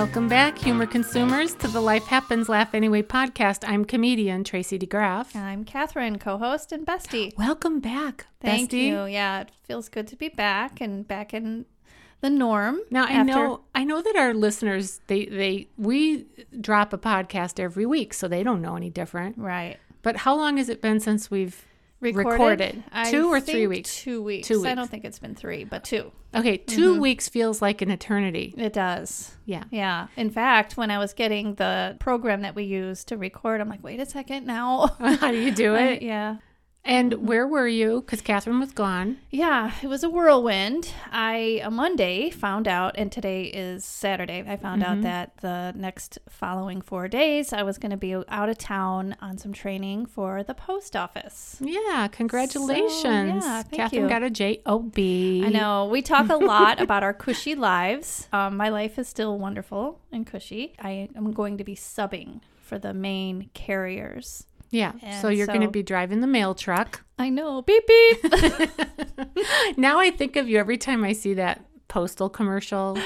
Welcome back, humor consumers, to the Life Happens Laugh Anyway podcast. I'm comedian Tracy DeGraff. I'm Catherine, co-host and bestie. Welcome back, Thank bestie. you. Yeah, it feels good to be back and back in the norm. Now I after- know I know that our listeners they they we drop a podcast every week, so they don't know any different. right But how long has it been since we've recorded, Recorded. I Two or three weeks? Two weeks. Two weeks I don't think it's been three, but two. Okay, 2 Mm-hmm. weeks feels like an eternity. It does. Yeah. Yeah. In fact, when I was getting the program that we use to record, I'm like, wait a second now. How do you do I- it? yeah. And where were you? Because Catherine was gone. Yeah, it was a whirlwind. I a Monday found out, and today is Saturday. I found Mm-hmm. out that the next following four days I was going to be out of town on some training for the post office. Yeah, congratulations. yeah, thank Catherine you. got a J-O-B. I know we talk a lot about our cushy lives. Um, my life is still wonderful and cushy. I am going to be subbing for the main carriers. Yeah, so you're going to be driving the mail truck. I know, beep beep. now I think of you every time I see that postal commercial,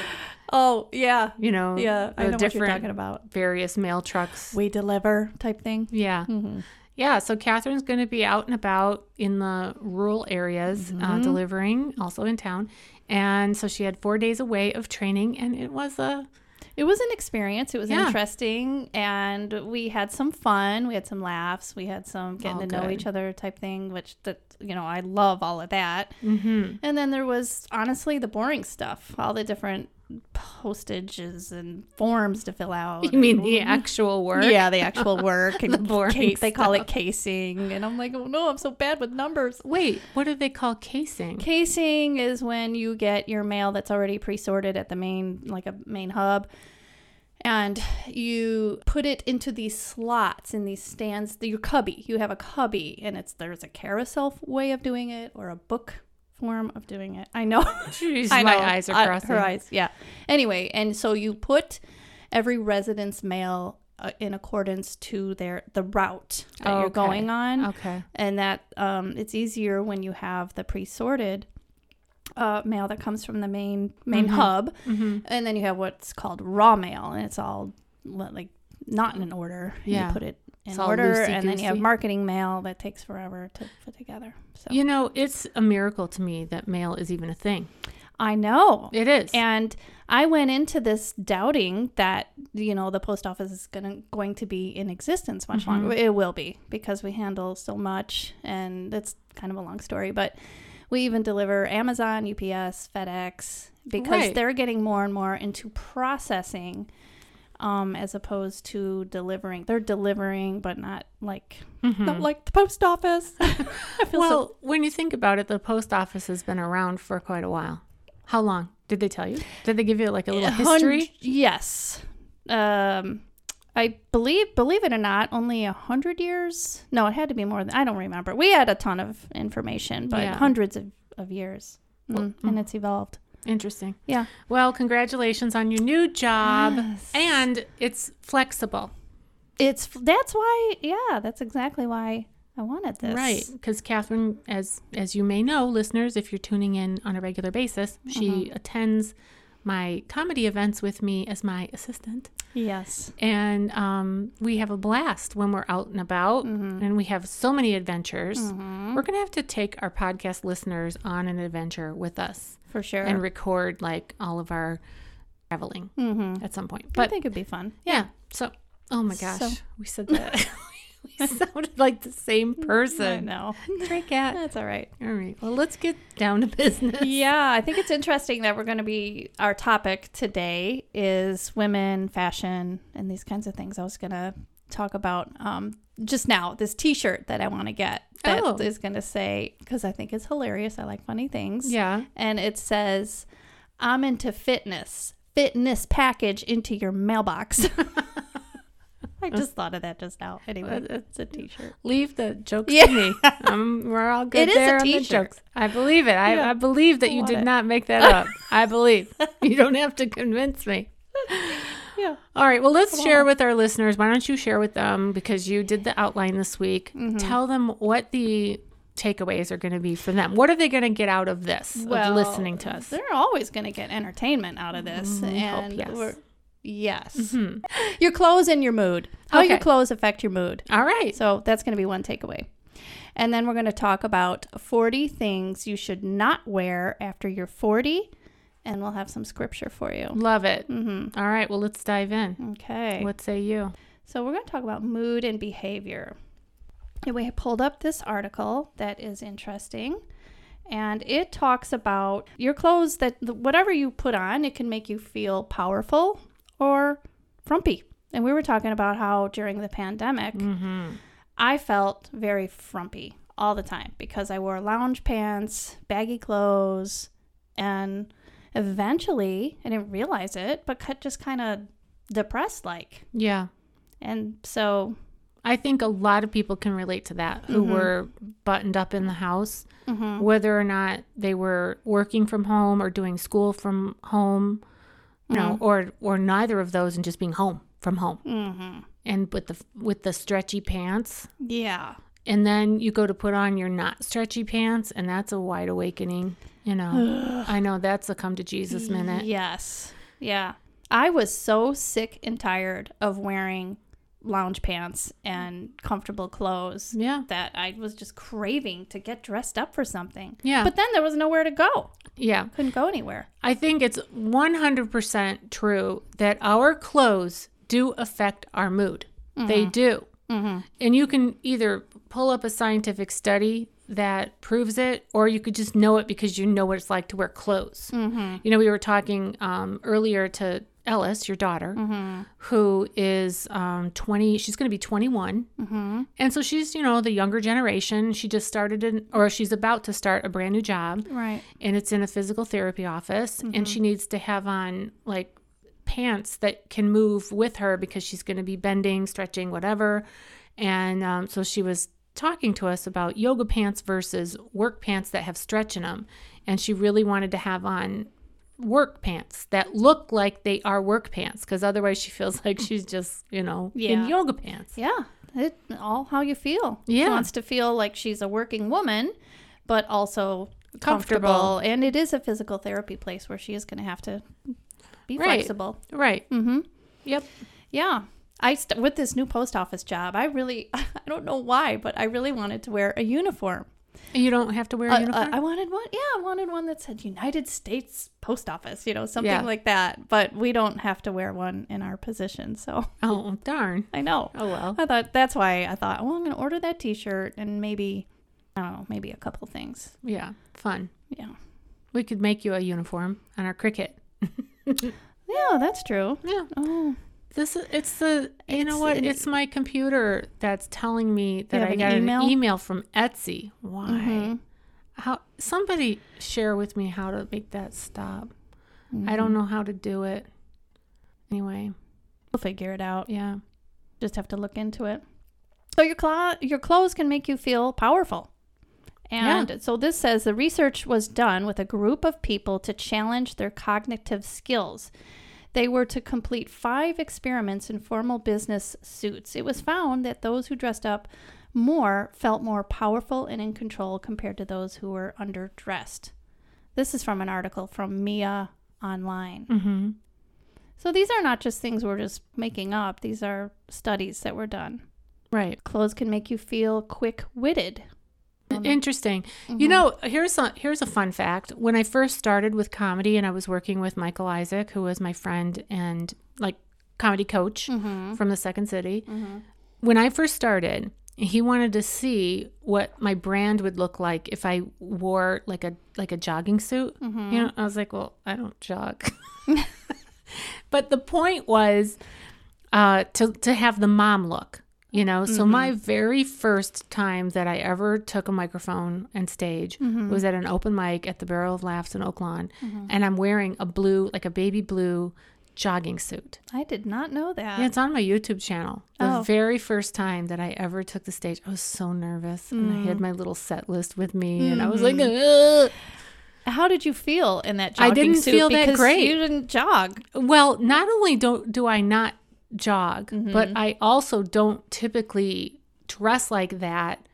oh yeah, you know, yeah. I know what you're talking about. various mail trucks. We deliver type thing. Yeah. Mm-hmm. Yeah, so Catherine's going to be out and about in the rural areas Mm-hmm. uh, delivering, also in town. And so she had four days away of training, and it was a It was an experience. It was Yeah. interesting, and we had some fun. We had some laughs. We had some getting Oh, to know each other type thing, which that you know I love all of that. mm-hmm. And then there was honestly the boring stuff, all the different postages and forms to fill out. You mean the mm-hmm. actual work? Yeah, the actual work. and The boring ca- They call it casing, and I'm like, oh no, I'm so bad with numbers. Wait, what do they call casing? Casing is when you get your mail that's already pre-sorted at the main, like a main hub, and you put it into these slots in these stands. Your cubby, you have a cubby, and it's there's a carousel way of doing it or a book form of doing it. I know. Jeez, I my eyes are Uh, crossing. her eyes, yeah. Anyway, and so you put every resident's mail uh, in accordance to their the route that you're Okay. going on Okay. and that um, it's easier when you have the pre-sorted uh, mail that comes from the main main Mhm. hub, Mm-hmm. and then you have what's called raw mail, and it's all like not in an order. Yeah. you put it in all order, and then you have marketing mail that takes forever to put together. So You know, it's a miracle to me that mail is even a thing. I know. It is. And I went into this doubting that you know the post office is gonna going to be in existence much longer. Mhm. It will be because we handle so much, and it's kind of a long story. But we even deliver Amazon, UPS, FedEx because Right. they're getting more and more into processing, um, as opposed to delivering. They're delivering, but not like Mhm. not like the post office. Feel so well, when you think about it, the post office has been around for quite a while. How long? Did they tell you? Did they give you like a little history? yes. Um, I believe, believe it or not, only a hundred years. No, it had to be more than I don't remember. We had a ton of information, but Yeah. hundreds of, of years, Well, Mm, and it's evolved. Interesting. Yeah. Well, congratulations on your new job. Yes. And it's flexible. It's that's why. Yeah, that's exactly why I wanted this. Right, because Catherine, as as you may know, listeners, if you're tuning in on a regular basis, she Mm-hmm. attends my comedy events with me as my assistant, Yes. and um, we have a blast when we're out and about, Mm-hmm. and we have so many adventures. We're gonna have to take our podcast listeners on an adventure with us For sure. and record like all of our traveling mm-hmm. at some point. But I think it'd be fun. yeah, so oh my gosh, So- we said that. we sounded like the same person. No. Stray cat. That's all right. All right. Well, let's get down to business. Yeah, I think it's interesting that we're going to be our topic today is women, fashion, and these kinds of things. I was going to talk about um, just now this T-shirt that I want to get that is Oh. going to say because I think it's hilarious. I like funny things. Yeah. and it says, "I'm into fitness. Fitness package into your mailbox." I just thought of that just now. Anyway, it's a T-shirt. Leave the jokes Yeah. to me. Um, we're all good It is a there on the t-shirt. jokes. I believe it. I, Yeah. I believe that I you did it. not make that up. I believe. You don't have to convince me. Yeah. All right. Well, let's share with our listeners. Why don't you share with them because you did the outline this week? Mm-hmm. Tell them what the takeaways are going to be for them. What are they going to get out of this? of listening to us. They're always going to get entertainment out of this, Mm, hope, and yes. Yes. Your clothes and your mood. How your Mm-hmm. Clothes affect your mood. All right. So that's going to be one takeaway. And then we're going to talk about 40 things you should not wear after you're 40. And we'll have some scripture for you. Love it. Mm-hmm. All right. Well, let's dive in. Okay. What say you? So we're going to talk about mood and behavior. And we pulled up this article that is interesting. And it talks about your clothes that whatever you put on, it can make you feel powerful or frumpy. And we were talking about how during the pandemic, Mm-hmm. I felt very frumpy all the time because I wore lounge pants, baggy clothes, and eventually I didn't realize it, but cut just kind of depressed like. Yeah. And so, I think a lot of people can relate to that who Mhm. were buttoned up in the house, mhm. whether or not they were working from home or doing school from home, you know, or or neither of those and just being home from home. Mhm. And with the with the stretchy pants, yeah. And then you go to put on your not stretchy pants and that's a wide awakening, you know. I know that's a come to Jesus minute. Yes. Yeah. I was so sick and tired of wearing lounge pants and comfortable clothes Yeah. that I was just craving to get dressed up for something. Yeah. But then there was nowhere to go. Yeah. Couldn't go anywhere. I think it's 100% true that our clothes do affect our mood. They do. Mm-hmm. And you can either pull up a scientific study that proves it, or you could just know it because you know what it's like to wear clothes. Mm-hmm. You know, we were talking um, earlier to Ellis, your daughter, Mm-hmm. who is um, 20, she's going to be 21. Mm-hmm. And so she's, you know, the younger generation. She just started, in, or she's about to start a brand new job Right. and it's in a physical therapy office and she needs to have on like pants that can move with her because she's going to be bending stretching whatever and um, so she was talking to us about yoga pants versus work pants that have stretch in them and she really wanted to have on work pants that look like they are work pants because otherwise she feels like she's just you know Yeah. in yoga pants Yeah. It all how you feel. She Yeah. wants to feel like she's a working woman, but also Comfortable. comfortable. And it is a physical therapy place where she is going to have to be Right. flexible. right Mm-hmm. yep Yeah. I st- with this new post office job, I really I don't know why, but I really wanted to wear a uniform. you don't have to wear a Uh, uh, uniform I wanted one. Yeah, I wanted one that said United States Post Office, you know, something Yeah. like that. But we don't have to wear one in our position, so oh darn I know. oh well I thought that's why I thought, well, I'm going to order that T-shirt and maybe I don't know, maybe a couple things. yeah fun Yeah. We could make you a uniform on our Cricut. Yeah, that's true. Yeah. Oh, This is it's the you know what? an- It's my computer that's telling me that I an got email? an email from Etsy. Why? Mhm. How somebody share with me how to make that stop. I Mm-hmm. don't know how to do it. Anyway, we'll figure it out. yeah. Just have to look into it. So your clo- your clothes can make you feel powerful. And so this says the research was done with a group of people to challenge their cognitive skills. They were to complete five experiments in formal business suits. It was found that those who dressed up more felt more powerful and in control compared to those who were underdressed. This is from an article from Mia Online. Mm-hmm. So these are not just things we're just making up, these are studies that were done. Right. Clothes can make you feel quick witted. Interesting. Mm-hmm. You know, here's a here's a fun fact. When I first started with comedy and I was working with Michael Isaac, who was my friend and like comedy coach Mm-hmm. from the Second City, when I first started, he wanted to see what my brand would look like if I wore like a like a jogging suit. Mm-hmm. You know, I was like, well, I don't jog. but the point was uh, to to have the mom look. You know, so mm-hmm. my very first time that I ever took a microphone and stage mm-hmm. was at an open mic at the Barrel of Laughs in Oak Lawn, mm-hmm. and I'm wearing a blue, like a baby blue jogging suit. I did not know that. Yeah, it's on my YouTube channel. The Oh. very first time that I ever took the stage, I was so nervous, and I Mm. had my little set list with me, and I was like, Ugh. How did you feel in that jogging? I didn't suit? feel that great. You didn't jog. well, not only don't do I not jog, but Mm-hmm. I also don't typically dress like that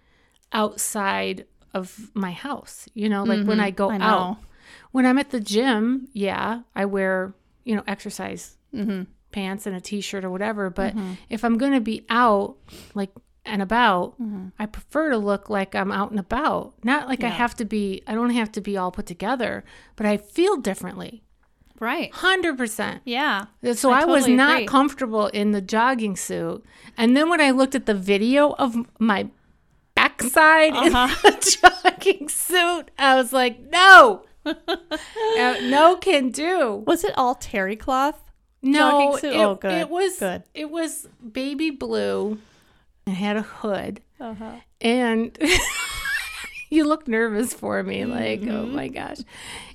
outside of my house. You know, like when I go Mm-hmm. I out. When I'm at the gym, yeah, I wear you know exercise Mm-hmm. pants and a t-shirt or whatever, but if I'm going to be out like and about, I prefer to look like I'm out and about. Not like I have to be I don't have to be all put together, but I feel differently. Right. 100%. Yeah. So I I, was not agree. comfortable in the jogging suit. And then when I looked at the video of my backside in Uh-huh. the jogging suit, I was like, no, Uh, no can do. Was it all terry cloth? No, jogging suit? it, Oh, good, it was good. It was baby blue and had a hood, Uh-huh. and you look nervous for me, like oh Mm-hmm. my gosh.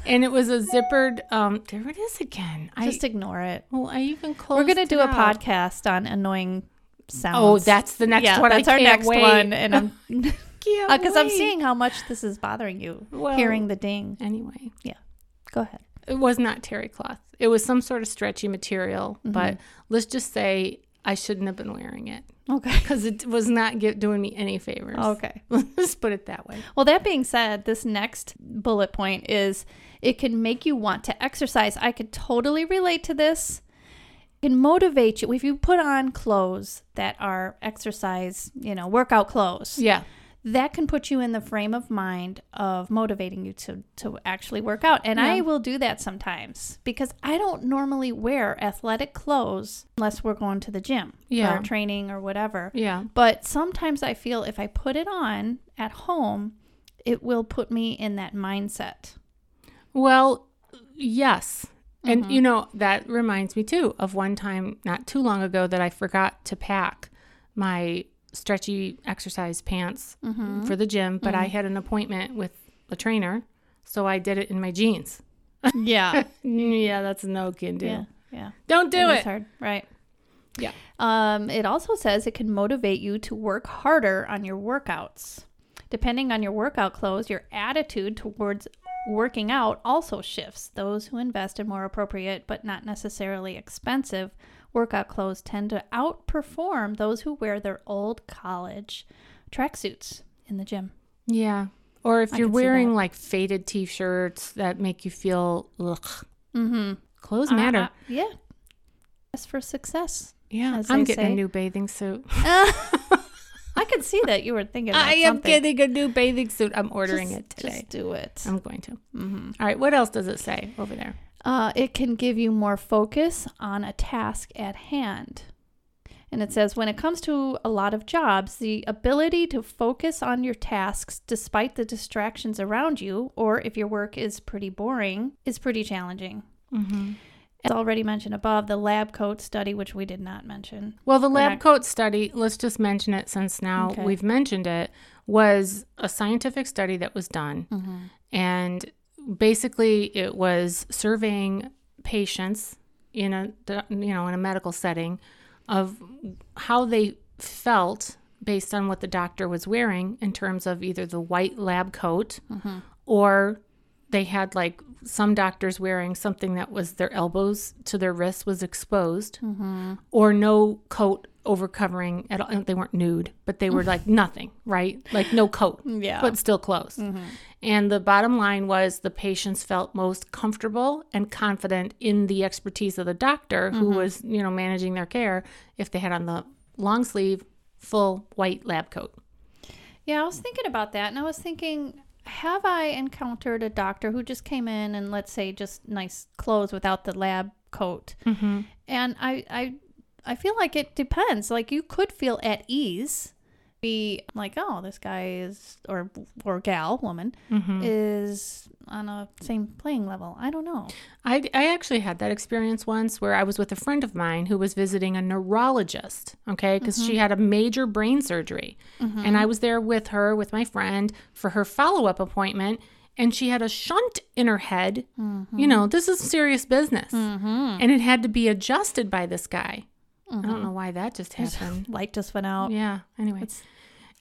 And it was a zippered. Um, there it is again. Just I ignore it. well, I even closed. We're gonna do it a podcast on annoying sounds. Oh, that's the next yeah, one. that's I our next wait. one, and I'm because I'm seeing how much this is bothering you. Well- hearing the ding. Anyway, Yeah. Go ahead. it was not terry cloth. It was some sort of stretchy material, Mm-hmm. but let's just say I shouldn't have been wearing it Okay. because it was not get, doing me any favors. Okay. Let's put it that way. Well, that being said, this next bullet point is it can make you want to exercise. I could totally relate to this. It can motivate you if you put on clothes that are exercise, you know, workout clothes. Yeah. That can put you in the frame of mind of motivating you to to actually work out. And I will do that sometimes because I don't normally wear athletic clothes unless we're going to the gym Yeah. for training or whatever. Yeah. But sometimes I feel if I put it on at home, it will put me in that mindset. Well, yes. And Mm-hmm. you know, that reminds me too of one time not too long ago that I forgot to pack my stretchy exercise pants Mm-hmm. for the gym, but I had an appointment with a trainer, so I did it in my jeans. Yeah. yeah, that's no can do. yeah. Yeah. Don't do it. hard. Right. Yeah. Um, it also says it can motivate you to work harder on your workouts. Depending on your workout clothes, your attitude towards working out also shifts. Those who invest in more appropriate but not necessarily expensive workout clothes tend to outperform those who wear their old college tracksuits in the gym. Yeah. Or if I you're wearing like faded t-shirts that make you feel ugh. Mm-hmm. Clothes matter. Uh, yeah. That's for success. yeah. I'm getting say. a new bathing suit. I could see that you were thinking about I am something. getting a new bathing suit. I'm ordering Just- it today. Just do it. I'm going to. hmm All right. What else does it say over there? Uh, it can give you more focus on a task at hand. And it says when it comes to a lot of jobs, the ability to focus on your tasks despite the distractions around you, or if your work is pretty boring, is pretty challenging. Mm-hmm. As already mentioned above, the lab coat study, which we did not mention. Well, the lab not- coat study, let's just mention it since now Okay. we've mentioned it, was a scientific study that was done. And basically, it was surveying patients in a you know in a medical setting of how they felt based on what the doctor was wearing in terms of either the white lab coat mm-hmm. or they had like some doctors wearing something that was their elbows to their wrists was exposed mm-hmm. or no coat over covering at all they weren't nude but they were like nothing right like no coat Yeah. but still clothes and the bottom line was the patients felt most comfortable and confident in the expertise of the doctor who was you know managing their care if they had on the long sleeve full white lab coat Yeah, I was thinking about that, and I was thinking, have I encountered a doctor who just came in and let's say just nice clothes without the lab coat? mm-hmm. And I, I, I feel like it depends. Like you could feel at ease, be like, oh, this guy is or or gal woman Mm-hmm. is on a same playing level. I don't know. I, I actually had that experience once where I was with a friend of mine who was visiting a neurologist, okay, because she had a major brain surgery. And I was there with her, with my friend, for her follow up appointment. And she had a shunt in her head. You know, this is serious business. Mm-hmm. And it had to be adjusted by this guy. I don't uh-huh. know why that just happened. Light just went out. Yeah, anyway. It's-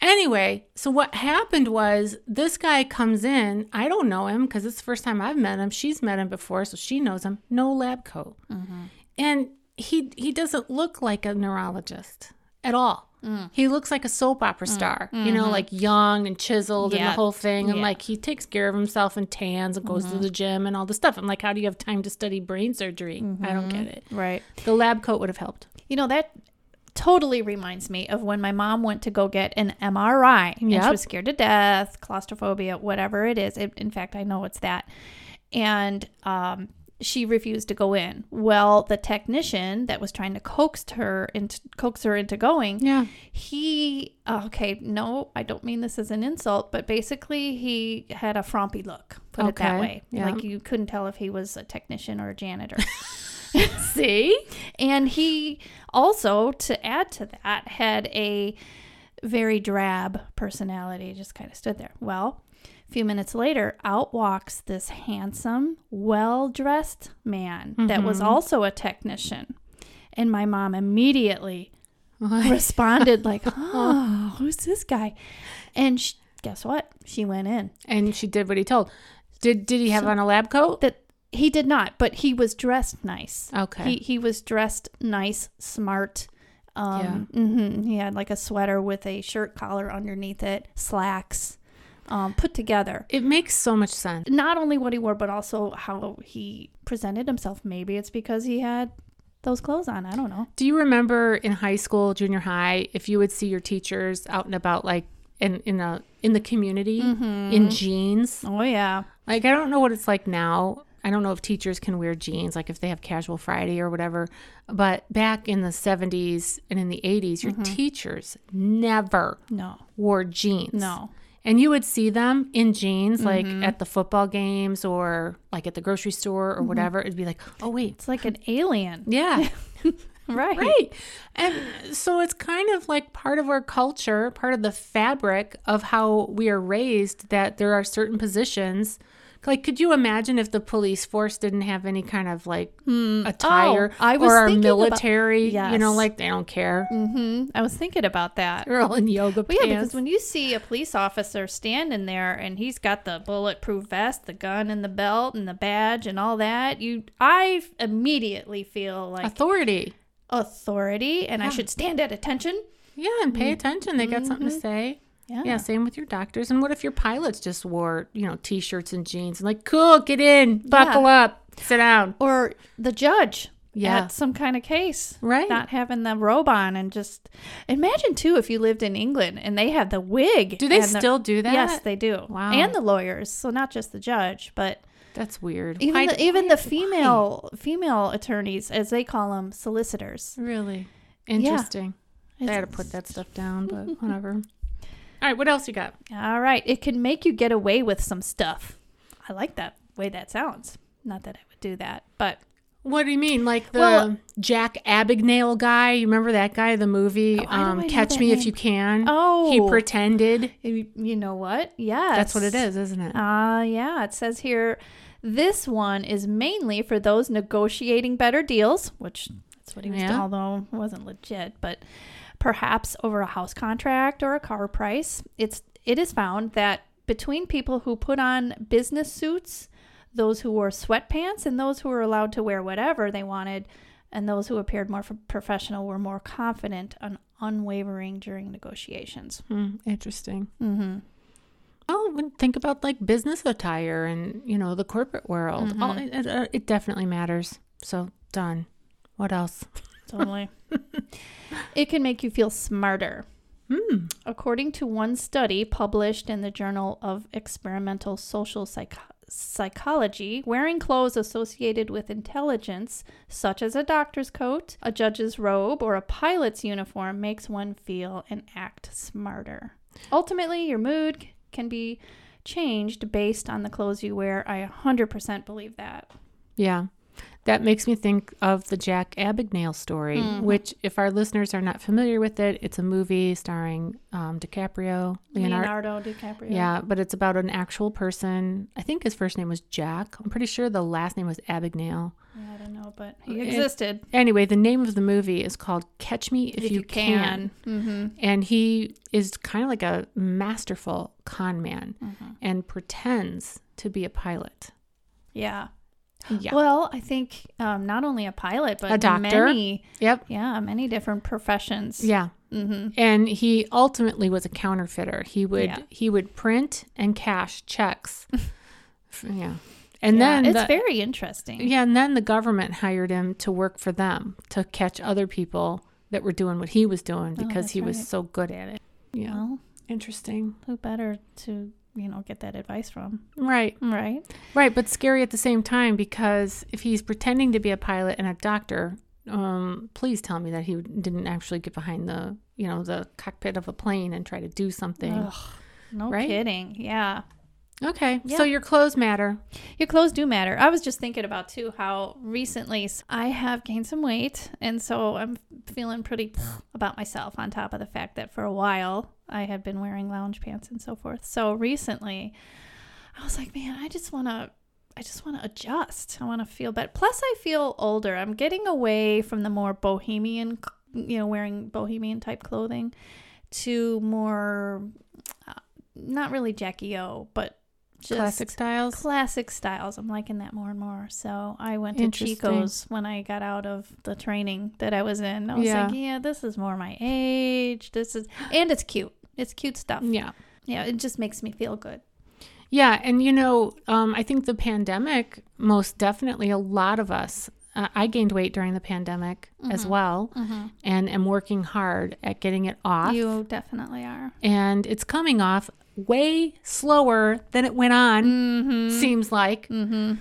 Anyway, so what happened was this guy comes in. I don't know him because it's the first time I've met him. She's met him before, so she knows him. No lab coat, mm-hmm. and he he doesn't look like a neurologist at all. Mm. He looks like a soap opera mm. star, you mm-hmm. know, like young and chiseled and the whole thing. And Yeah. like he takes care of himself and tans and goes to mm-hmm. the gym and all this stuff. I'm like, how do you have time to study brain surgery? I don't get it. Right. The lab coat would have helped. You know, that totally reminds me of when my mom went to go get an MRI. And Yep. she was scared to death, claustrophobia, whatever it is. It, in fact, I know it's that. And um, she refused to go in. Well, the technician that was trying to coax her into coax her into going, Yeah. he okay, no, I don't mean this as an insult, but basically he had a frumpy look. Put it that way. yeah. Like you couldn't tell if he was a technician or a janitor. See? And he also, to add to that, had a very drab personality, just kind of stood there. Well, a few minutes later, out walks this handsome, well dressed man that was mm-hmm. also a technician. And my mom immediately responded, like, oh, who's this guy? And sh guess what? She went in. And she did what he told. Did did he have on a lab coat? That he did not, but he was dressed nice. Okay. He he was dressed nice, smart. Um, mhm, He had like a sweater with a shirt collar underneath it, slacks, um, put together. it makes so much sense. Not only what he wore, but also how he presented himself. Maybe it's because he had those clothes on. I don't know. Do you remember in high school, junior high, if you would see your teachers out and about like in in a in the community in jeans? Oh yeah, Like I don't know what it's like now. I don't know if teachers can wear jeans, like if they have casual Friday or whatever. But back in the 70s and in the 80s, your mm-hmm. teachers never no, wore jeans. no. And you would see them in jeans, like mm-hmm. at the football games or like at the grocery store or mm-hmm. whatever. It'd be like, oh, wait. It's like an alien, Yeah. right? Right. And so it's kind of like part of our culture, part of the fabric of how we are raised that there are certain positions. Like, could you imagine if the police force didn't have any kind of like hmm. attire Oh, I was or our thinking about- military? You know, like they don't care. hmm I was thinking about that. They're all in yoga Well, yeah, because when you see a police officer standing there and he's got the bulletproof vest, the gun and the belt and the badge and all that, you I immediately feel like Authority. authority and I should stand at attention. Yeah, and pay mm. attention. They got something to mm-hmm. say. Yeah. Yeah, same with your doctors. And what if your pilots just wore, you know, t-shirts and jeans and like, cool, get in, buckle up, sit down. Or the judge Yeah. at some kind of case. Right. Not having the robe on and just imagine too if you lived in England and they had the wig. Do they and the- still do that? Yes, they do. Wow. And the lawyers. So not just the judge, but That's weird. even Why- the, even why- the female female attorneys, as they call them, solicitors. Really interesting. I had to put that stuff down, but whatever. All right, what else you got? All right, it can make you get away with some stuff. I like that way that sounds. Not that I would do that, but What do you mean, like the Well- Jack Abagnale guy? You remember that guy? The movie Oh, um, Catch Me If. You Can. Oh. he pretended. you know what? Yes, That's what it is, isn't it? Ah, yeah. It says here, this one is mainly for those negotiating better deals, which that's what he was Yeah. doing, although it wasn't legit, but perhaps over a house contract or a car price. It's it is found that between people who put on business suits, those who wore sweatpants, and those who were allowed to wear whatever they wanted, and those who appeared more professional were more confident and unwavering during negotiations. Hmm, interesting. Mm-hmm. Well, when- think about like business attire and you know the corporate world. Mm-hmm. Oh, it, it, it definitely matters. So done. What else? Totally. it can make you feel smarter. Hmm. According to one study published in the Journal of Experimental Social Psych- Psychology, wearing clothes associated with intelligence, such as a doctor's coat, a judge's robe, or a pilot's uniform, makes one feel and act smarter. Ultimately, your mood can be changed based on the clothes you wear. I 100% believe that. Yeah. That makes me think of the Jack Abagnale story, Mm-hmm. which, if our listeners are not familiar with it, it's a movie starring um, DiCaprio, Leonardo. Leonardo DiCaprio. Yeah, but it's about an actual person. I think his first name was Jack. I'm pretty sure the last name was Abagnale. I don't know, but he It- existed. Anyway, the name of the movie is called Catch Me If, You, Can. Mm-hmm. And he is kind of like a masterful con man Mm-hmm. and pretends to be a pilot. Yeah. Yeah. Well, I think um, not only a pilot, but A doctor. Many, Yep. yeah, many different professions. Yeah. Mm-hmm. and he ultimately was a counterfeiter. He would Yeah. he would print and cash checks. Yeah, and yeah, then it's the- very interesting. yeah, and then the government hired him to work for them to catch other people that were doing what he was doing because Oh, he was so good at it. Yeah, Well, interesting. who better to you know get that advice from? Right, Right. right, but scary at the same time because if he's pretending to be a pilot and a doctor, um, please tell me that he didn't actually get behind the you know the cockpit of a plane and try to do something. Ugh, no Right? kidding. Yeah. Okay, Yeah. so your clothes matter. Your clothes do matter. I was just thinking about too how recently I have gained some weight, and so I'm feeling pretty about myself. On top of the fact that for a while I had been wearing lounge pants and so forth. So recently, I was like, man, I just want to. I just want to adjust. I want to feel better. Plus, I feel older. I'm getting away from the more bohemian, you know, wearing bohemian type clothing to more, uh, not really Jackie O, but just Classic styles. classic styles. I'm liking that more and more. So I went to Chico's when I got out of the training that I was in. I was Yeah. like, yeah, this is more my age. This is, and it's cute. It's cute stuff. Yeah. Yeah, it just makes me feel good. Yeah, and you know, um, I think the pandemic, most definitely, a lot of us. Uh, I gained weight during the pandemic as well, and am working hard at getting it off. You definitely are. and it's coming off way slower than it went on. Mm-hmm. Seems like Mm-hmm.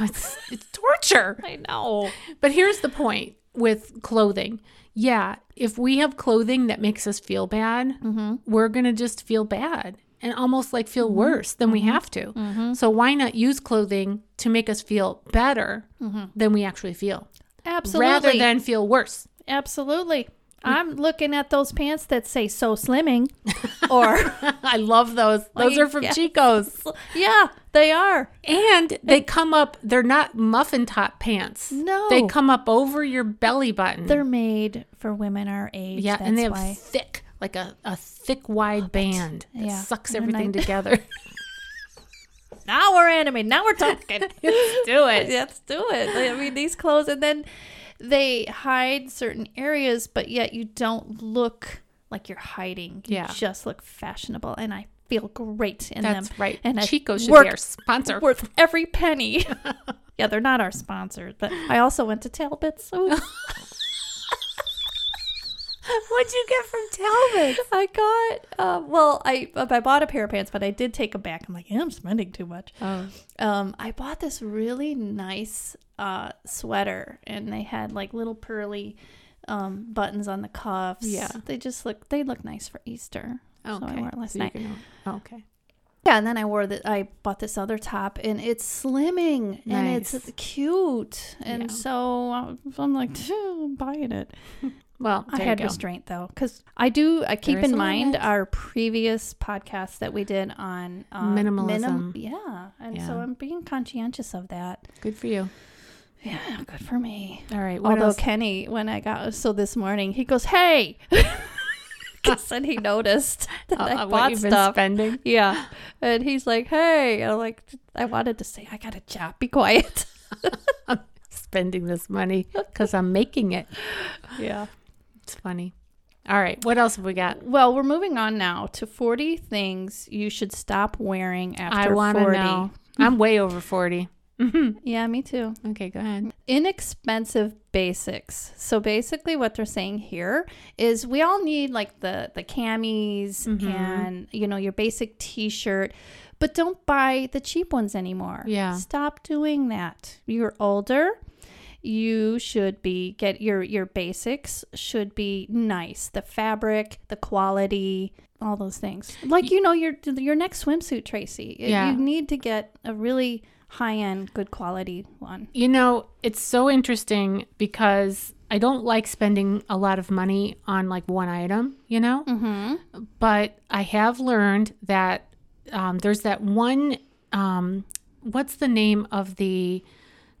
it's, it's torture. I know. But here's the point with clothing. Yeah, if we have clothing that makes us feel bad, Mm-hmm. we're to just feel bad and almost like feel worse than Mm-hmm. we have to. So why not use clothing to make us feel better than we actually feel Mm-hmm. Absolutely. rather than feel worse? Absolutely. I'm looking at those pants that say so slimming or I love those. Those Like, are from yeah. Chico's. yeah, they are. And they come up, they're not muffin top pants. No. They come up over your belly button. They're made for women our age. yeah, that's and they have why. thick, like a, a thick, wide band that Yeah. sucks And everything I- together. Now we're animated. Now we're talking. Let's do it. Let's do it. I mean, these clothes, and then they hide certain areas, but yet you don't look like you're hiding. You Yeah. just look fashionable, and I feel great in That's them. right. And Chico should work- be our sponsor. Worth every penny. yeah, they're not our sponsors, but I also went to Talbot's. What'd you get from Talbot? I got uh, well, I I bought a pair of pants, but I did take them back. I'm like, yeah, I'm spending too much. Oh, Um, I bought this really nice uh, sweater, and they had like little pearly um, buttons on the cuffs. Yeah. they just look they look nice for Easter. So I okay. wore it last So night. can- oh, okay. Yeah, and then I wore that. I bought this other top, and it's slimming and it's cute, and Yeah. so I'm- I'm like, I'm buying it. Well, I had restraint though, because I do. I keep in mind limit. our previous podcast that we did on uh, Minimalism. yeah, and so I'm being conscientious of that. Good for you. Yeah, good for me. All right. Although else? Kenny, when I got so this morning, he goes, "Hey," because then he noticed that Uh, I uh, bought stuff. spending? Yeah, and he's like, "Hey," and I'm like, I wanted to say, "I got a job. Be quiet." I'm spending this money because I'm making it. Yeah. It's funny. All right. What else have we got? Well, we're moving on now to 40 things you should stop wearing I after want to 40. know. I'm way over 40. Yeah, me too. Okay, go ahead. Inexpensive basics. So basically what they're saying here is we all need like the the camis Mhm. and you know your basic t-shirt, but don't buy the cheap ones anymore. Yeah. Stop doing that. You're older. You should be get your your basics should be nice. The fabric, the quality, all those things. Like you know your your next swimsuit, Tracy. Yeah. You need to get a really high-end good quality one. You know, it's so interesting because I don't like spending a lot of money on like one item, you know? Mhm. But I have learned that um, there's that one, um, what's the name of the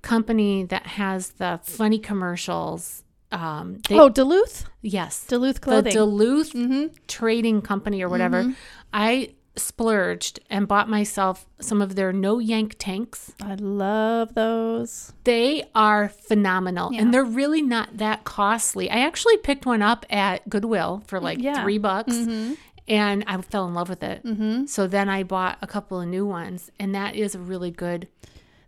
company that has the funny commercials? Um, they, oh, Duluth? yes. Duluth The clothing. Duluth mm-hmm. trading company or whatever. I splurged and bought myself some of their no yank tanks. I love those. They are phenomenal Yeah. and they're really not that costly. I actually picked one up at Goodwill for like Yeah. three bucks Mm-hmm. and I fell in love with it. Mm-hmm. So then I bought a couple of new ones and that is a really good,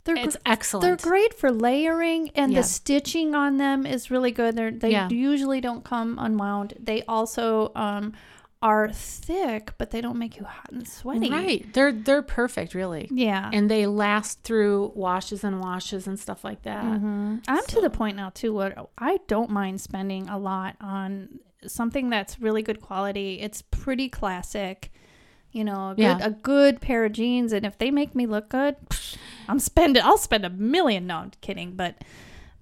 They're it's gr- excellent. they're great for layering, and Yeah. the stitching on them is really good. They're, they Yeah. usually don't come unwound. They also um, are thick, but they don't make you hot and sweaty. Right. They're, they're perfect, really. Yeah. And they last through washes and washes and stuff like that. Mm-hmm. I'm to the point now too where I don't mind spending a lot on something that's really good quality. It's pretty classic. You know, a good, Yeah. a good pair of jeans, and if they make me look good, I'm spending. I'll spend a million. No, I'm kidding, but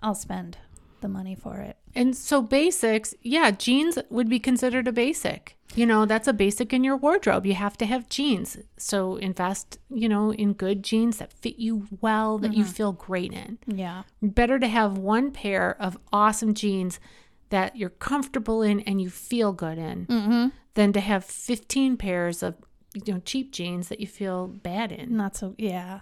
I'll spend the money for it. And so basics, yeah, jeans would be considered a basic. You know, that's a basic in your wardrobe. You have to have jeans. So invest, you know, in good jeans that fit you well, that you feel great in. Yeah, Better to have one pair of awesome jeans that you're comfortable in and you feel good in mm-hmm. than to have 15 pairs of, you know, cheap jeans that you feel bad in. not so. Yeah,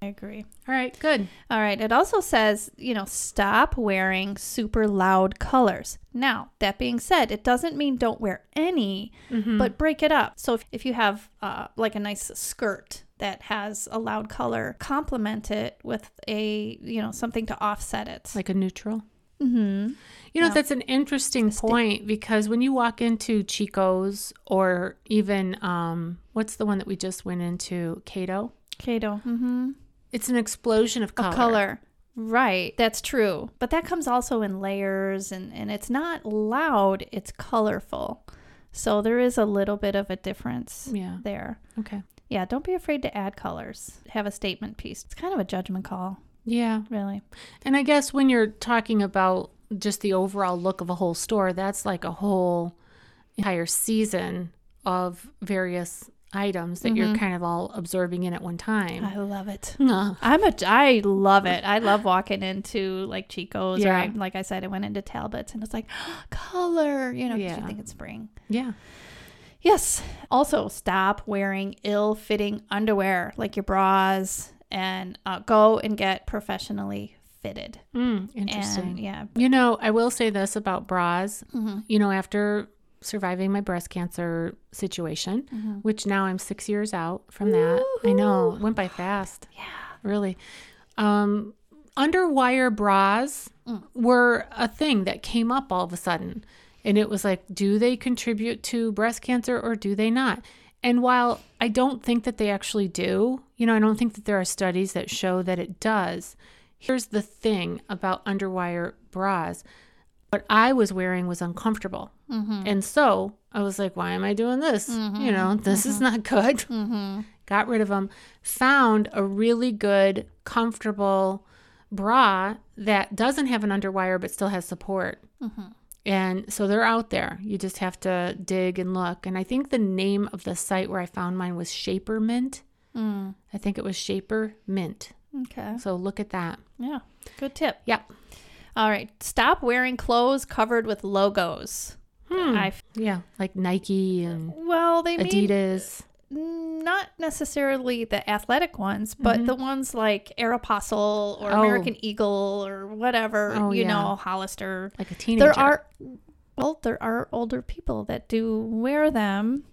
I agree. All right, good. All right. It also says, you know, stop wearing super loud colors. Now, that being said, it doesn't mean don't wear any, but break it up. So if, if you have uh, like a nice skirt that has a loud color, complement it with a, you know, something to offset it. Like a neutral. Mm-hmm. You know, Yeah. that's an interesting point because when you walk into Chico's or even um what's the one that we just went into, Cato? Kato. Mm-hmm. It's an explosion of color. Of color. Right. That's true. But that comes also in layers and, and it's not loud, it's colorful. So there is a little bit of a difference Yeah. there. Okay. Yeah, don't be afraid to add colors. Have a statement piece. It's kind of a judgment call, Yeah. really. And I guess when you're talking about just the overall look of a whole store, that's like a whole entire season of various items that you're mm-hmm. kind of all absorbing in at one time. I love it. I'm a I love it. I love walking into like Chico's or Yeah. I, like I said I went into Talbot's and it's like color, you know, Yeah. you think it's spring. yeah. Yes. Also, stop wearing ill-fitting underwear like your bras and uh, go and get professionally fitted. Mm, interesting. And yeah. You know, I will say this about bras. Mm-hmm. You know, after surviving my breast cancer situation, Mm-hmm. which now I'm six years out from that. I know, it went by fast. Yeah. Really. Um, underwire bras Mm. were a thing that came up all of a sudden. And it was like, do they contribute to breast cancer or do they not? And while I don't think that they actually do, you know, I don't think that there are studies that show that it does. Here's the thing about underwire bras what I was wearing was uncomfortable. Mm-hmm. And so I was like, why am I doing this? You know, this is not good. Mm-hmm. Got rid of them. Found a really good, comfortable bra that doesn't have an underwire but still has support. And so they're out there. You just have to dig and look. And I think the name of the site where I found mine was Shapermint. Mm. I think it was Shaper Mint. Okay. So look at that. Yeah. Good tip. Yep. All right. Stop wearing clothes covered with logos. Hmm. I Yeah, like Nike and well, they mean Adidas. Not necessarily the athletic ones, but the ones like Aeropostale or Mm-hmm. Oh. American Eagle or whatever, Oh, you yeah. know, Hollister. Like a teenager. There are well, there are older people that do wear them,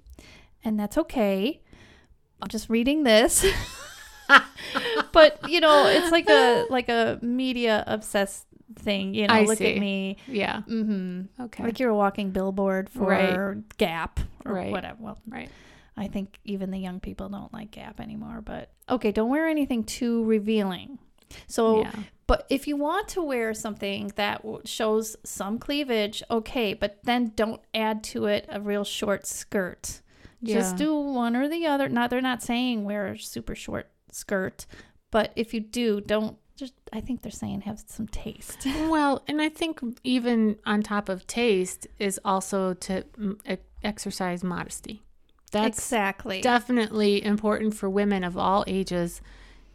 and that's okay. I'm just reading this. but you know, it's like a like a media obsessed thing, you know, I look see. at me. Yeah. Mhm. Okay. Like you're a walking billboard for Right. Gap or Right. whatever. Well, right. I think even the young people don't like Gap anymore, but okay, don't wear anything too revealing. So, yeah. but if you want to wear something that shows some cleavage, okay, but then don't add to it a real short skirt. Just do one or the other. Not they're not saying wear a super short skirt, but if you do, don't just I think they're saying have some taste. Well, and I think even on top of taste is also to exercise modesty. That's exactly. definitely important for women of all ages,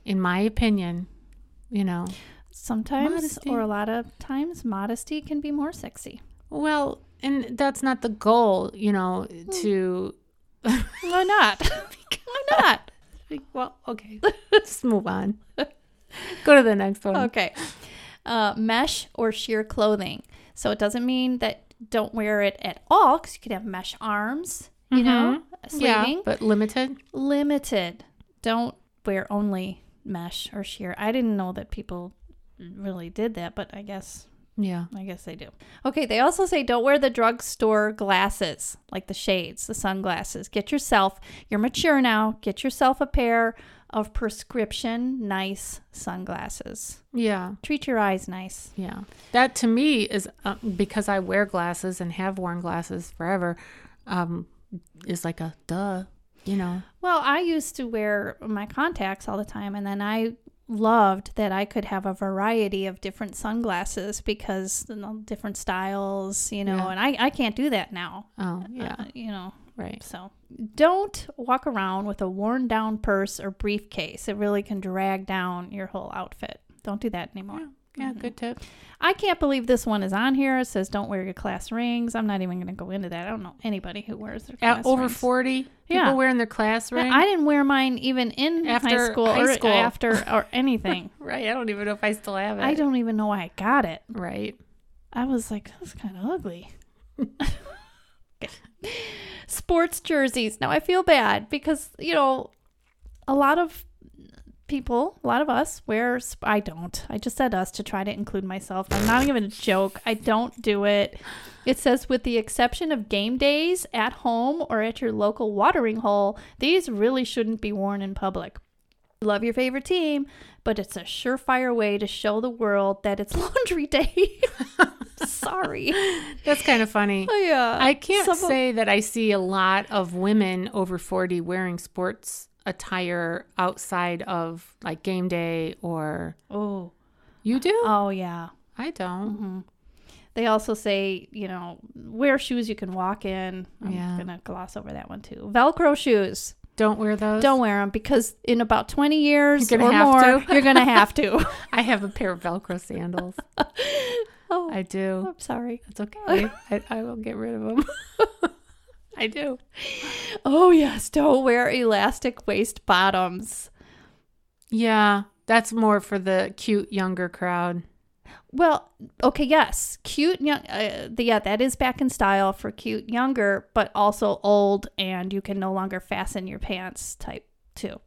in my opinion. You know, Sometimes Modesty. or a lot of times modesty can be more sexy. well, and that's not the goal, you know, Hmm. to Why not? Why not? Well, okay. Just move on. Go to the next one. Okay. Uh, mesh or sheer clothing. So it doesn't mean that don't wear it at all because you could have mesh arms, you know, sleeving. Yeah, but limited. Limited. Don't wear only mesh or sheer. I didn't know that people really did that, but I guess Yeah. I guess they do. Okay, they also say don't wear the drugstore glasses, like the shades, the sunglasses. Get yourself, you're mature now, get yourself a pair of prescription nice sunglasses. Yeah. Treat your eyes nice. Yeah. That to me is uh, because I wear glasses and have worn glasses forever, um, is like a duh, you know. Well, I used to wear my contacts all the time, and then I loved that I could have a variety of different sunglasses because you know, different styles, you know, Yeah. and I, I can't do that now. Oh, yeah. Uh, you know, Right. So don't walk around with a worn down purse or briefcase. It really can drag down your whole outfit. Don't do that anymore. Yeah, Mm-hmm. good tip. I can't believe this one is on here. It says don't wear your class rings. I'm not even going to go into that. I don't know anybody who wears their class At over rings. 40, people Yeah. wearing their class ring. I didn't wear mine even in high After school high or school. after or anything. right. I don't even know if I still have it. I don't even know why I got it. Right. I was like, that's kind of ugly. Sports jerseys. Now I feel bad because, you know, a lot of people, a lot of us wear, sp- I don't. I just said us to try to include myself. I'm not even a joke. I don't do it. It says, with the exception of game days at home or at your local watering hole, these really shouldn't be worn in public. Love your favorite team, but it's a surefire way to show the world that it's laundry day. Sorry. That's kind of funny. Oh, yeah. I can't Some of- say that I see a lot of women over 40 wearing sports attire outside of like game day or Oh. you do? Oh, yeah. I don't. hmm They also say, you know, wear shoes you can walk in. I'm Yeah. going to gloss over that one too. Velcro shoes. Don't wear those. Don't wear them because in about 20 years You're or gonna have more, to. you're going to have to. I have a pair of Velcro sandals. oh, I do. I'm sorry. It's okay. I, I will get rid of them. I do. Oh, yes. Don't wear elastic waist bottoms. Yeah, that's more for the cute younger crowd. Well, okay, yes, cute young. Uh, yeah, that is back in style for cute younger, but also old, and you can no longer fasten your pants type too.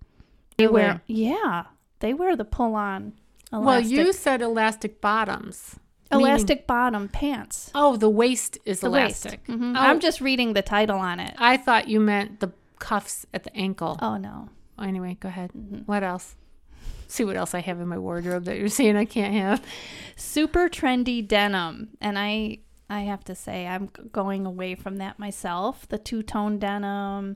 They Really? wear, yeah, they wear the pull-on. Elastic, Well, you said elastic bottoms. Meaning- elastic bottom pants. Oh, the waist is The elastic. waist. Mhm. Oh. I'm just reading the title on it. I thought you meant the cuffs at the ankle. Oh no, Anyway, go ahead. Mm-hmm. What else? See what else I have in my wardrobe that you're saying I can't have. super trendy denim, and I I have to say I'm g- going away from that myself. The two tone denim,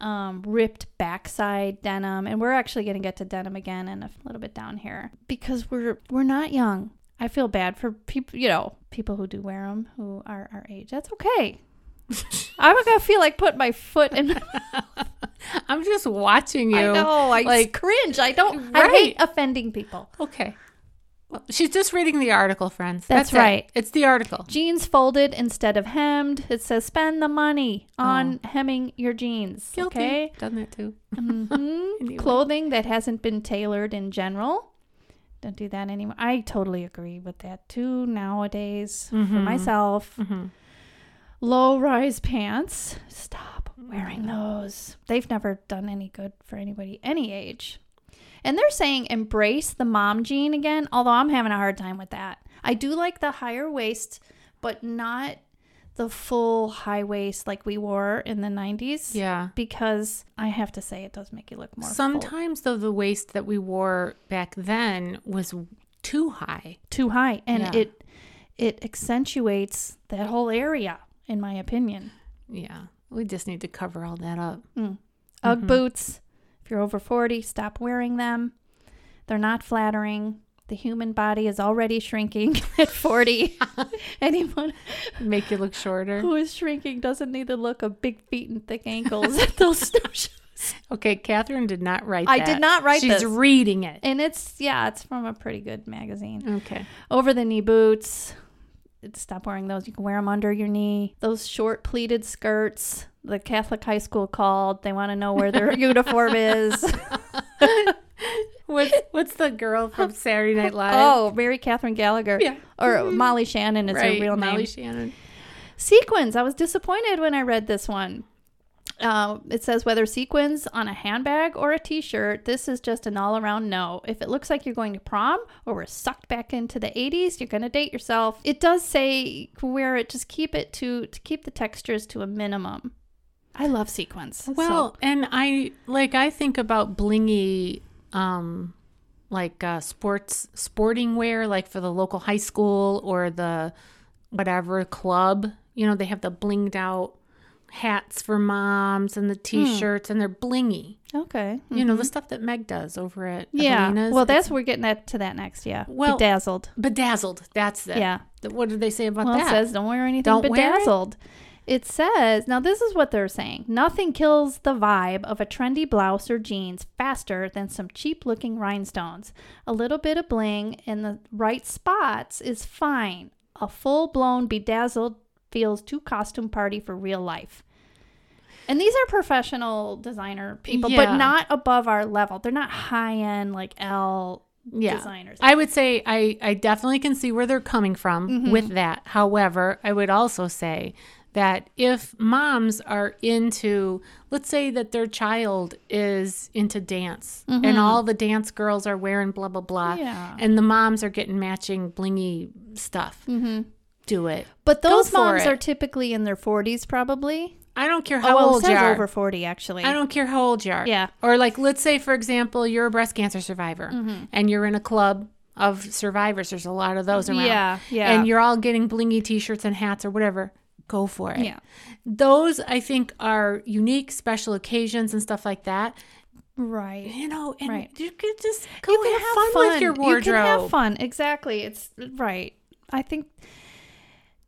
um, ripped backside denim, and we're actually going to get to denim again in a little bit down here because we're we're not young. I feel bad for people, you know, people who do wear them who are our age. That's okay. I'm gonna feel like putting my foot in. My mouth. I'm just watching you. I know. I like- cringe. I don't. I hate offending people. Okay. Well, she's just reading the article, friends. That's it. right. It's the article. Jeans folded instead of hemmed. It says spend the money on hemming your jeans. Oh. Guilty. Okay. Done that too. Mhm. Anyway. Clothing that hasn't been tailored in general. Don't do that anymore. I totally agree with that too nowadays for Mhm. myself. hmm Low rise pants. Stop wearing Mm. those. They've never done any good for anybody any age. And they're saying embrace the mom jean again, although I'm having a hard time with that. I do like the higher waist, but not the full high waist like we wore in the 90s. Yeah. Because I have to say, it does make you look more full. Sometimes though the waist that we wore back then was too high. too high, and Yeah. it it accentuates that whole area, in my opinion. Yeah. We just need to cover all that up. Mm. Ugg Mhm. boots. If you're over 40, stop wearing them. They're not flattering. The human body is already shrinking at 40. Anyone Make you look shorter. who is shrinking doesn't need the look of big feet and thick ankles at those snowshoes. Okay, Catherine did not write I that. did not write She's this. reading it. And it's, yeah, it's from a pretty good magazine. Okay. Over the knee boots. stop wearing those. You can wear them under your knee. Those short pleated skirts. The Catholic high school called. They want to know where their uniform is. What's what's the girl from Saturday Night Live? Oh, Mary Catherine Gallagher. Yeah. Or Molly Shannon is right, her real name. Molly. Shannon. Sequins. I was disappointed when I read this one. Uh, it says whether sequins on a handbag or a t-shirt, this is just an all-around no. If it looks like you're going to prom or we're sucked back into the 80s, you're going to date yourself. It does say wear it, just keep it to to keep the textures to a minimum. I love sequins. Well, so, and I like I think about blingy um like uh sports sporting wear like for the local high school or the whatever club. You know, they have the blinged out hats for moms and the t-shirts and they're blingy. okay. You know, the stuff that Meg does over at Mm-hmm. Yeah. Evelina's. Well, It's that's we're getting that to that next. Yeah. Well, bedazzled. bedazzled. That's it. Yeah. What did they say about Well, that? it says don't wear anything Don't wear it? says now this is what they're saying. Nothing kills the vibe of a trendy blouse or jeans faster than some cheap-looking rhinestones. A little bit of bling in the right spots is fine. A full-blown bedazzled feels too costume party for real life. And these are professional designer people, but not above our level. They're not high-end like L yeah. designers. I would say I, I definitely can see where they're coming from Mm-hmm. with that. However, I would also say that if moms are into, let's say that their child is into dance and all the dance girls are wearing blah, blah, blah, Mm-hmm. Yeah. and the moms are getting matching blingy stuff, do it. But those moms it. are typically in their 40s probably. I don't care Oh, how well, old you are. over 40 actually. I don't care how old you are. Yeah. Or like, let's say, for example, you're a breast cancer survivor Mm-hmm. and you're in a club of survivors. There's a lot of those around. Yeah, yeah. And you're all getting blingy t-shirts and hats or whatever. Go for it. Yeah. Those I think are unique, special occasions and stuff like that. Right. You know, and Right. you could just go You can have, have fun, with your wardrobe. You can have fun. Exactly. It's right. I think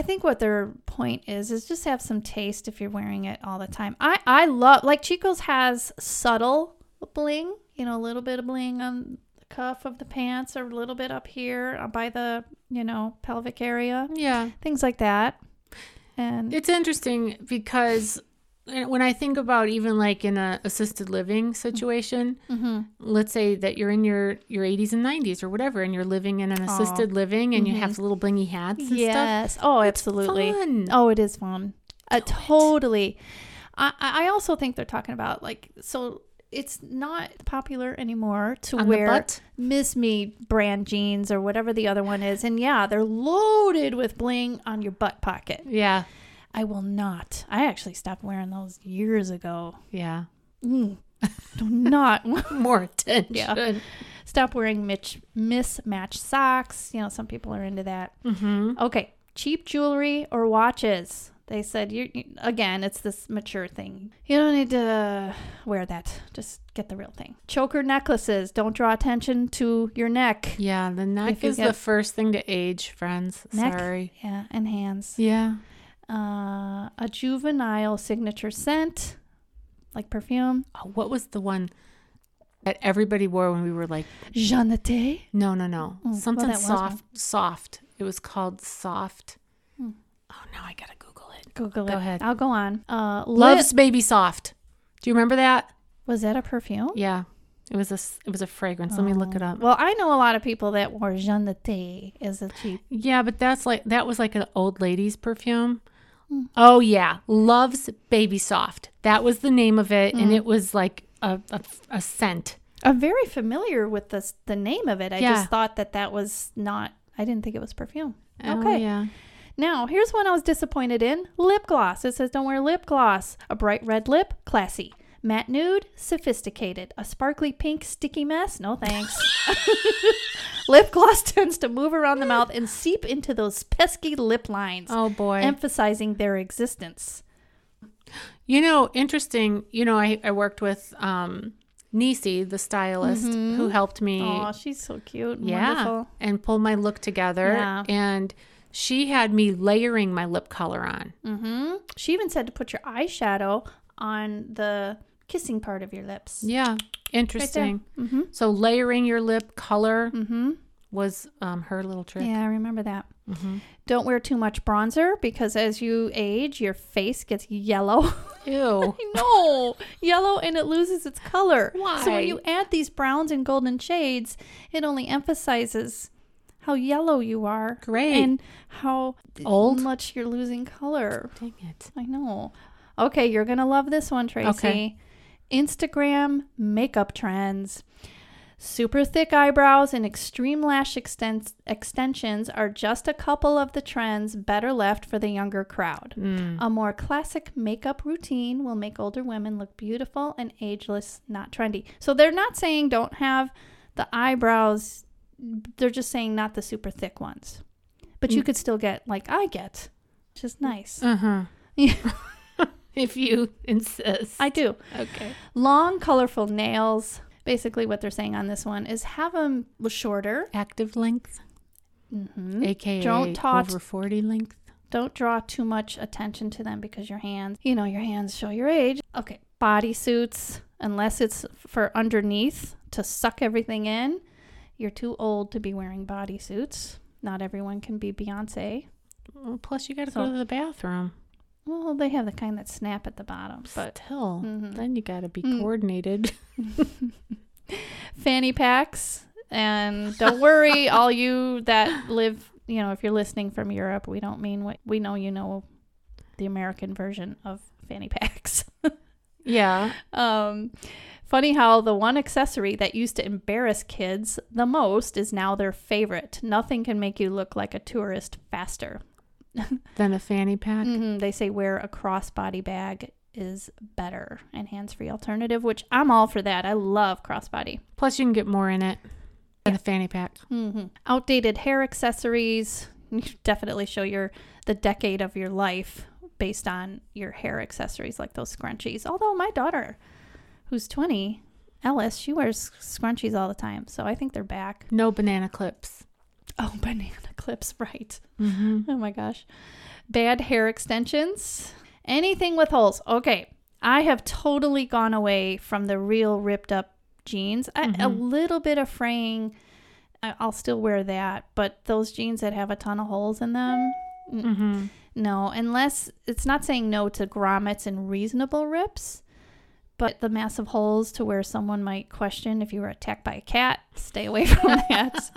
I think what their point is is just have some taste if you're wearing it all the time. I I love like Chico's has subtle bling, you know, a little bit of bling on the cuff of the pants or a little bit up here uh, by the, you know, pelvic area. Yeah. Things like that. And It's interesting because when I think about even like in a assisted living situation, Mm-hmm. let's say that you're in your your 80s and 90s or whatever, and you're living in an assisted living, and you have little blingy hats and stuff. Yes. Oh, absolutely. fun. Oh, it is fun. Uh, totally. I, I I also think they're talking about like so it's not popular anymore to On wear? Miss Me brand jeans or whatever the other one is, and yeah, they're loaded with bling on your butt pocket. Yeah, I will not. I actually stopped wearing those years ago. yeah. Mm. Do not More attention. Yeah. stop wearing mitch, mismatched socks. You know, some people are into that. Mm-hmm. Okay, cheap jewelry or watches. They said you you- again, it's this mature thing. You don't need to wear that. Just get the real thing. Choker necklaces. Don't draw attention to your neck. Yeah, the neck is the first thing to age, friends. Neck? Sorry. Yeah, and hands. Yeah. Uh, a juvenile signature scent, like perfume. Oh, what was the one that everybody wore when we were like, Jean Naté. no, no, no, well, something was soft, soft. It was called soft. Hmm. Oh, now I gotta Google Google Go it. ahead. I'll go on. Uh, Love's Baby Soft. Do you remember that? Was that a perfume? Yeah, it was a it was a fragrance. Let me look it up. Well, I know a lot of people that wore Jean Naté as a cheap. Yeah, but that's like that was like an old lady's perfume. Hmm. Oh yeah, Love's Baby Soft. That was the name of it, Hmm. and it was like a, a, a scent. I'm very familiar with this, the name of it. I Yeah. just thought that that was not. I didn't think it was perfume. Oh, Okay. yeah. Now, here's one I was disappointed in lip gloss. It says, don't wear lip gloss. A bright red lip, classy. Matte nude, sophisticated. A sparkly pink, sticky mess, no thanks. lip gloss tends to move around the mouth and seep into those pesky lip lines, Oh boy. emphasizing their existence. you know, interesting. You know, I I worked with um Nisi, the stylist, who helped me. Oh, she's so cute. And yeah, Wonderful. and pull my look together. Yeah. And she had me layering my lip color on. hmm She even said to put your eyeshadow on the kissing part of your lips. Yeah, interesting. Mm-hmm. So layering your lip color Mm-hmm. was um, her little trick. Yeah, I remember that. Don't wear too much bronzer because as you age, your face gets yellow. Ew. I know, yellow, and it loses its color. Why? So when you add these browns and golden shades, it only emphasizes how yellow you are. Great. And how Old? much you're losing color. Dang it. I know. Okay, you're going to love this one, Tracy. Okay. Instagram makeup trends. Super thick eyebrows and extreme lash extens- extensions are just a couple of the trends better left for the younger crowd. Mm. A more classic makeup routine will make older women look beautiful and ageless, not trendy. So they're not saying don't have the eyebrows, they're just saying not the super thick ones. But you Mm. could still get, like I get, which is nice. Uh huh. Yeah. if you insist. I do. okay. Long, colorful nails. Basically, what they're saying on this one is have them shorter. Active length, hmm aka Don't tot- over 40 length. Don't draw too much attention to them because your hands, you know, your hands show your age. Okay, bodysuits, unless it's for underneath to suck everything in, you're too old to be wearing bodysuits. Not everyone can be Beyonce. Well, plus, you got to So- go to the bathroom. Well, they have the kind that snap at the bottom, but Still, Mhm. then you got to be Mm. coordinated. fanny packs. And don't worry, all you that live, you know, if you're listening from Europe, we don't mean what we know you know the American version of fanny packs. yeah. um, funny how the one accessory that used to embarrass kids the most is now their favorite. Nothing can make you look like a tourist faster. than a fanny pack. hmm They say wear a crossbody bag is better and hands-free alternative, which I'm all for that. I love crossbody. Plus, you can get more in it than a fanny pack. hmm Outdated hair accessories you definitely show your the decade of your life based on your hair accessories like those scrunchies. Although my daughter, who's 20, Ellis, she wears scrunchies all the time, so I think they're back. No banana clips. Oh, banana clips, right? Mm-hmm. Oh my gosh. Bad hair extensions. Anything with holes. Okay. I have totally gone away from the real ripped up jeans. I, a Mhm. little bit of fraying. I- I'll still wear that. But those jeans that have a ton of holes in them, Mm-hmm. no. Unless it's not saying no to grommets and reasonable rips. But the massive holes to where someone might question if you were attacked by a cat, stay away from that.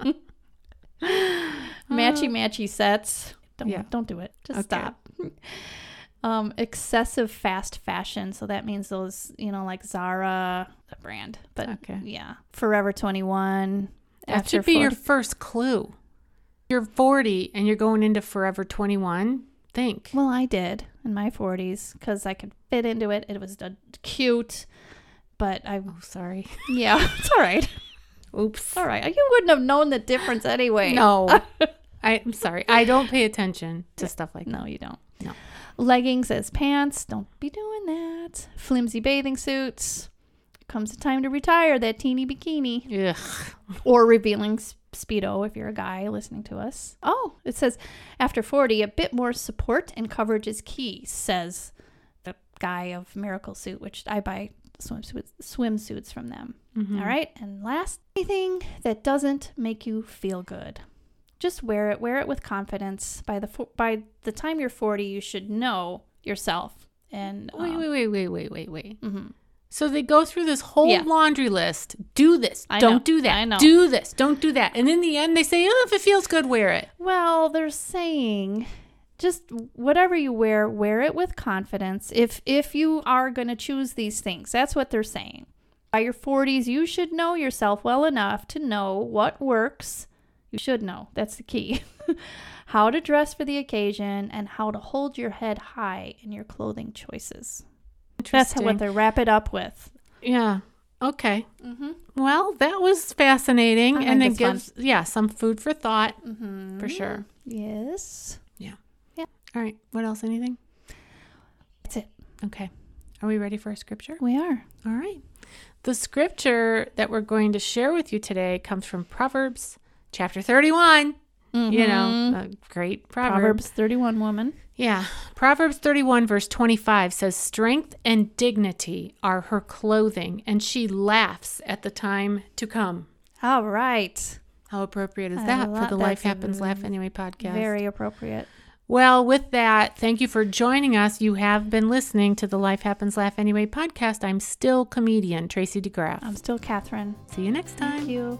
matchy matchy sets. Don't Yeah. don't do it. Just Okay. stop. Um, excessive fast fashion. So that means those, you know, like Zara, the brand. But Okay. yeah, Forever Twenty One. That should be your first clue. You're 40 and you're going into Forever 21. Think. Well, I did in my forties because I could fit into it. It was uh, cute, but I Oh, sorry. yeah, it's all right. Oops. All right, you wouldn't have known the difference anyway. No. I'm sorry. I don't pay attention to stuff like that. No, you don't. No. Leggings as pants. Don't be doing that. Flimsy bathing suits. Comes the time to retire that teeny bikini. Ugh. Or revealing Speedo if you're a guy listening to us. Oh, it says after 40, a bit more support and coverage is key, says the guy of Miraclesuit, which I buy swimsuits, swimsuits from them. Mhm. All right. And last, anything that doesn't make you feel good. Just wear it. Wear it with confidence. By the fo- by the time you're 40, you should know yourself. And Wait, um, wait, wait, wait, wait, wait, wait. mhm. So they go through this whole Yeah. laundry list. Do this. I don't know. do that. I know. Do this. Don't do that. And in the end, they say, oh, if it feels good, wear it. Well, they're saying just whatever you wear, wear it with confidence. If if you are going to choose these things, that's what they're saying. By your 40s, you should know yourself well enough to know what works. You should know. That's the key. how to dress for the occasion and how to hold your head high in your clothing choices. That's what they wrap it up with. Yeah. Okay. Mm-hmm. Well, that was fascinating, I and it it's fun. gives yeah some food for thought Mm-hmm. for sure. Yes. Yeah. Yeah. All right. What else? Anything? That's it. Okay. Are we ready for a scripture? We are. All right. The scripture that we're going to share with you today comes from Proverbs chapter 31. You know, a great proverb. Mm-hmm. Proverbs 31 woman. Yeah. Proverbs 31, verse 25 says, Strength and dignity are her clothing, and she laughs at the time to come. All right. How appropriate is I that for the Life Happens Laugh Anyway podcast? Very appropriate. Well, with that, thank you for joining us. You have been listening to the Life Happens Laugh Anyway podcast. I'm still comedian Tracy DeGraff. I'm still Catherine. See you next time. Thank you.